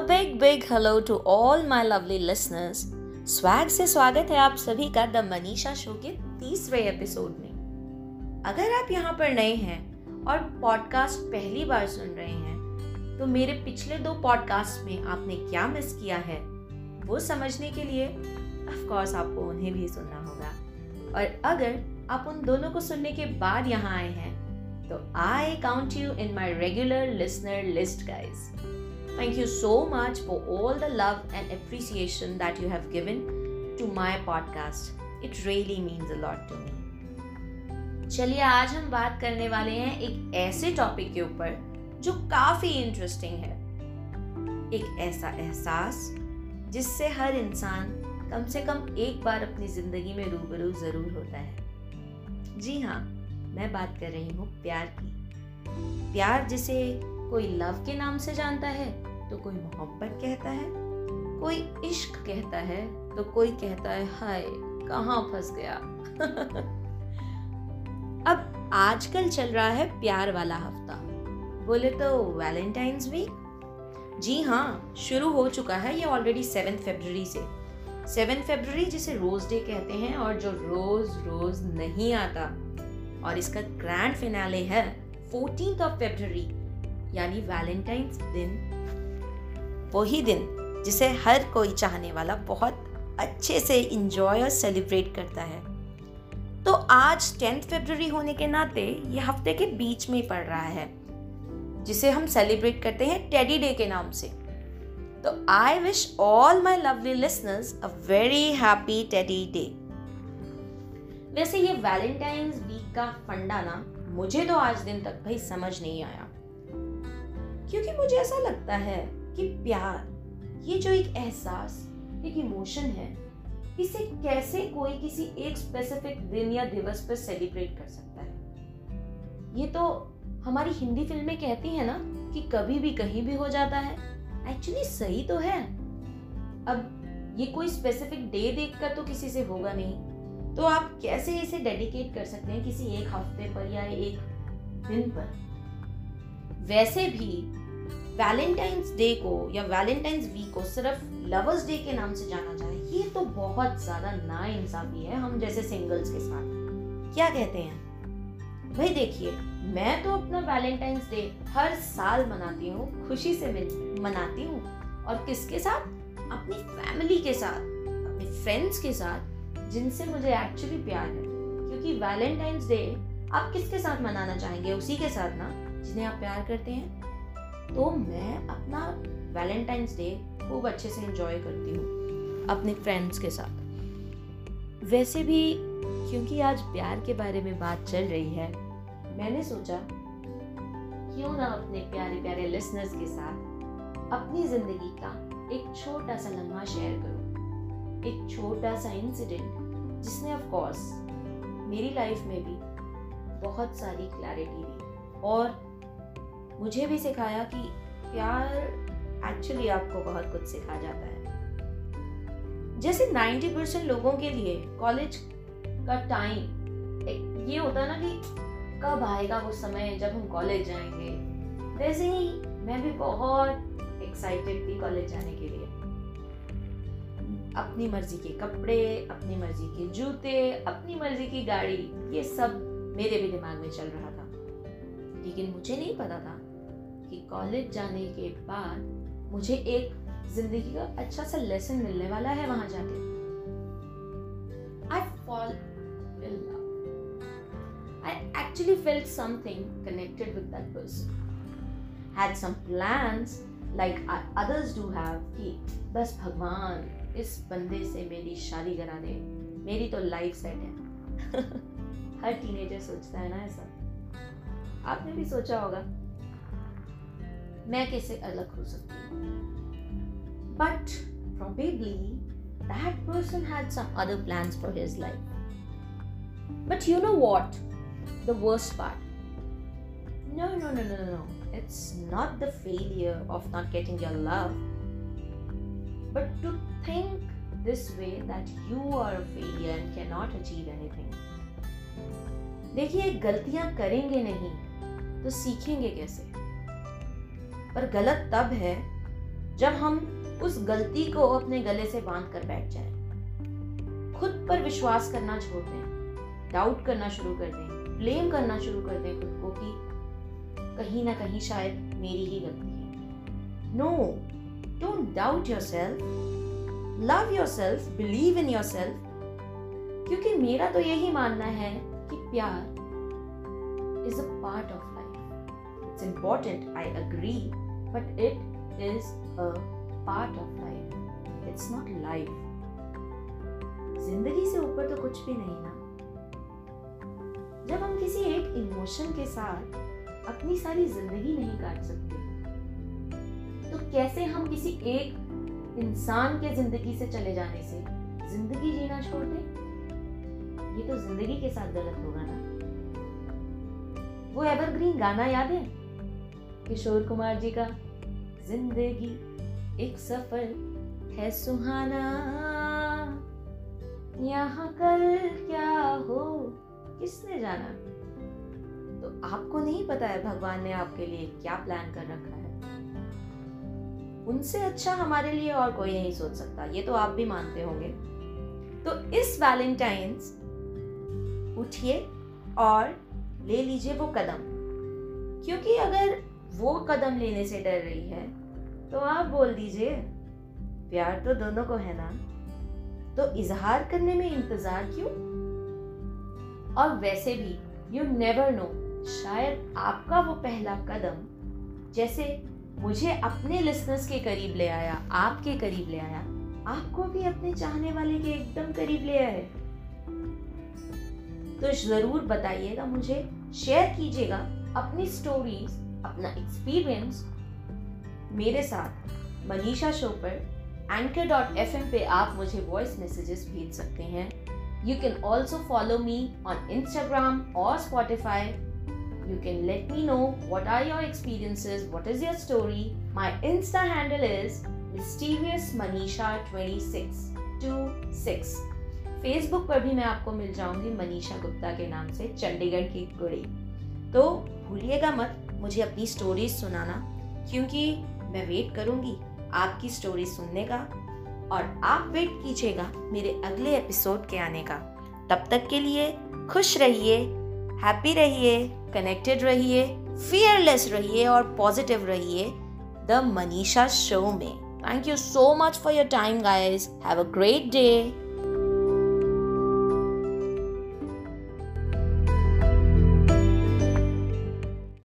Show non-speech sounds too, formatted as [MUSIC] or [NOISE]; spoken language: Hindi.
Big big hello to all my lovely listeners. Swag से स्वागत है आप सभी का द मनीषा शो के तीसरे एपिसोड में। अगर आप यहाँ पर नए हैं और पॉडकास्ट पहली बार सुन रहे हैं तो मेरे पिछले दो पॉडकास्ट में आपने क्या मिस किया है, वो समझने के लिए ऑफ़ कोर्स आपको उन्हें भी सुनना होगा। और अगर आप उन दोनों को सुनने के बाद यहाँ आए हैं तो I count you in my regular listener list guys Thank you so much for all the love and appreciation that you have given to my podcast. It really means a lot to me. चलिए, आज हम बात करने वाले हैं एक ऐसे टॉपिक के ऊपर जो काफ़ी इंटरेस्टिंग है एक ऐसा एहसास जिससे हर इंसान कम से कम एक बार अपनी ज़िंदगी में रूबरू ज़रूर होता है जी हाँ मैं बात कर रही हूँ प्यार की प्यार जिसे कोई लव के नाम से जानता है तो कोई मोहब्बत कहता है? कोई इश्क कहता है? तो कोई कहता है, हाय, कहाँ फंस गया? [LAUGHS] अब आजकल चल रहा है प्यार वाला हफ़्ता। बोले तो वैलेंटाइंस वीक जी हाँ शुरू हो चुका है ये ऑलरेडी सेवन फेब्रवरी से। सेवन फेब्रवरी जिसे रोज डे कहते हैं और जो रोज रोज नहीं आता। और इसका ग्रैंड फिनाले है फोर्टीन ऑफ़ फेब्रवरी यानी वैलेंटाइंस दिन। वही दिन जिसे हर कोई चाहने वाला बहुत अच्छे से इंजॉय और सेलिब्रेट करता है। तो आज टेंथ फेब्रवरी होने के नाते ये हफ़्ते के बीच में पड़ रहा है, जिसे हम सेलिब्रेट करते हैं टेडी डे के नाम से। तो I wish all my lovely listeners a very happy teddy day वैसे ये वैलेंटाइंस वीक का फंडा ना मुझे तो आज दिन तक भाई समझ नहीं आया, क्योंकि मुझे ऐसा लगता है कि प्यार, ये जो एक एहसास, एक इमोशन है, इसे कैसे कोई किसी एक स्पेसिफिक दिन या दिवस पर सेलिब्रेट कर सकता है? ये तो हमारी हिंदी फ़िल्में कहती हैं ना कि कभी भी कहीं भी हो जाता है। एक्चुअली सही तो है। अब ये कोई स्पेसिफिक डे देखकर तो किसी से होगा नहीं। तो आप कैसे इसे डेडिकेट कर सकते हैं किसी एक हफ़्ते पर या एक दिन पर? वैसे भी वैलेंटाइंस डे को या वैलेंटाइंस वीक को सिर्फ़ लवर्स डे के नाम से जाना जाए, ये तो बहुत ज़्यादा ना इंसाफी है हम जैसे सिंगल्स के साथ। क्या कहते हैं? भाई देखिए, मैं तो अपना वैलेंटाइंस डे हर साल मनाती हूँ, खुशी से मनाती हूँ। और किसके साथ? अपनी फैमिली के साथ, अपने फ्रेंड्स के साथ, जिनसे मुझे एक्चुअली प्यार है। क्योंकि वैलेंटाइंस डे आप किसके साथ मनाना चाहेंगे? उसी के साथ ना? जिन्हें आप प्यार करते हैं। तो मैं अपना वैलेंटाइंस डे खूब अच्छे से इंजॉय करती हूँ, अपने फ्रेंड्स के साथ। वैसे भी क्योंकि आज प्यार के बारे में बात चल रही है, मैंने सोचा क्यों ना अपने प्यारे प्यारे लिसनर्स के साथ अपनी ज़िंदगी का एक छोटा सा लम्हा शेयर करूँ। एक छोटा सा इंसिडेंट जिसने ऑफ़ कोर्स मेरी लाइफ में भी बहुत सारी क्लैरिटी दी और मुझे भी सिखाया कि प्यार एक्चुअली आपको बहुत कुछ सिखा जाता है। जैसे 90 परसेंट लोगों के लिए कॉलेज का टाइम ये होता है ना कि कब आएगा वो समय जब हम कॉलेज जाएँगे। वैसे ही मैं भी बहुत एक्साइटेड थी कॉलेज जाने के लिए। अपनी मर्ज़ी के कपड़े, अपनी मर्ज़ी के जूते, अपनी मर्ज़ी की गाड़ी, ये सब मेरे भी दिमाग में चल रहा था। लेकिन मुझे नहीं पता था कि कॉलेज जाने के बाद मुझे एक ज़िंदगी का अच्छा सा लेसन मिलने वाला है वहाँ जाके। I fall in love I actually felt something connected with that person had some plans like others do have कि बस भगवान इस बंदे से मेरी शादी करा दे। मेरी तो लाइफ सेट है। [LAUGHS] हर टीनेजर सोचता है ना ऐसा। आपने भी सोचा होगा। मैं कैसे अलग हो सकती हूँ? But probably that person had plan for his life but you know what the worst part no no no no no it's not the failure of not getting your love but to think this way that you are a failure and can not achieve anything देखिए, गलतियाँ करेंगे नहीं तो सीखेंगे कैसे? पर गलत तब है जब हम उस गलती को अपने गले से बाँध कर बैठ जाए। खुद पर विश्वास करना छोड़ दें डाउट करना शुरू कर दें ब्लेम करना शुरू कर दें खुद को कि कहीं ना कहीं शायद मेरी ही गलती है। No don't doubt yourself love yourself believe in yourself क्योंकि मेरा तो यही मानना है कि प्यार is a part of life it's important I agree but it is a part of life it's not life ज़िंदगी से ऊपर तो कुछ भी नहीं ना। जब हम किसी एक इमोशन के साथ अपनी सारी ज़िंदगी नहीं काट सकते तो कैसे हम किसी एक इंसान के ज़िंदगी से चले जाने से ज़िंदगी जीना छोड़ दें ये तो ज़िंदगी के साथ गलत होगा ना। वो एवरग्रीन गाना याद है? किशोर कुमार जी का ज़िंदगी एक सफ़र है सुहाना। यहाँ कल क्या हो, किसने जाना? तो आपको नहीं पता है भगवान ने आपके लिए क्या प्लान कर रखा है। उनसे अच्छा हमारे लिए और कोई नहीं सोच सकता, ये तो आप भी मानते होंगे। तो इस वैलेंटाइंस उठिए और ले लीजिए वो कदम, क्योंकि अगर वो कदम लेने से डर रही है। तो आप बोल दीजिए। प्यार तो दोनों को है ना? तो इजहार करने में इंतज़ार क्यों? और वैसे भी यू नेवर नो शायद आपका वो पहला कदम जैसे मुझे अपने लिसनर्स के करीब ले आया, आपके करीब ले आया, आपको भी अपने चाहने वाले के एकदम करीब ले आए। तो ज़रूर बताइएगा मुझे शेयर कीजिएगा अपनी स्टोरीज अपना एक्सपीरियंस मेरे साथ मनीषा शो पर एंकर डॉट एफ़ एम पे आप मुझे वॉइस मैसेजेस भेज सकते हैं। You can also follow me on Instagram और Spotify You can let me know what are your experiences, what is your story. My Insta handle is mysterious manisha 2626 Facebook पर भी मैं आपको मिल जाऊँगी मनीषा गुप्ता के नाम से चंडीगढ़ की कुड़ी तो भूलिएगा मत मुझे अपनी स्टोरीज सुनाना, क्योंकि मैं वेट करूँगी आपकी स्टोरी सुनने का और आप वेट कीजिएगा मेरे अगले एपिसोड के आने का। तब तक के लिए खुश रहिए हैप्पी रहिए कनेक्टेड रहिए फियरलेस रहिए और पॉजिटिव रहिए द मनीषा शो में। Thank you so much for your time guys have a great day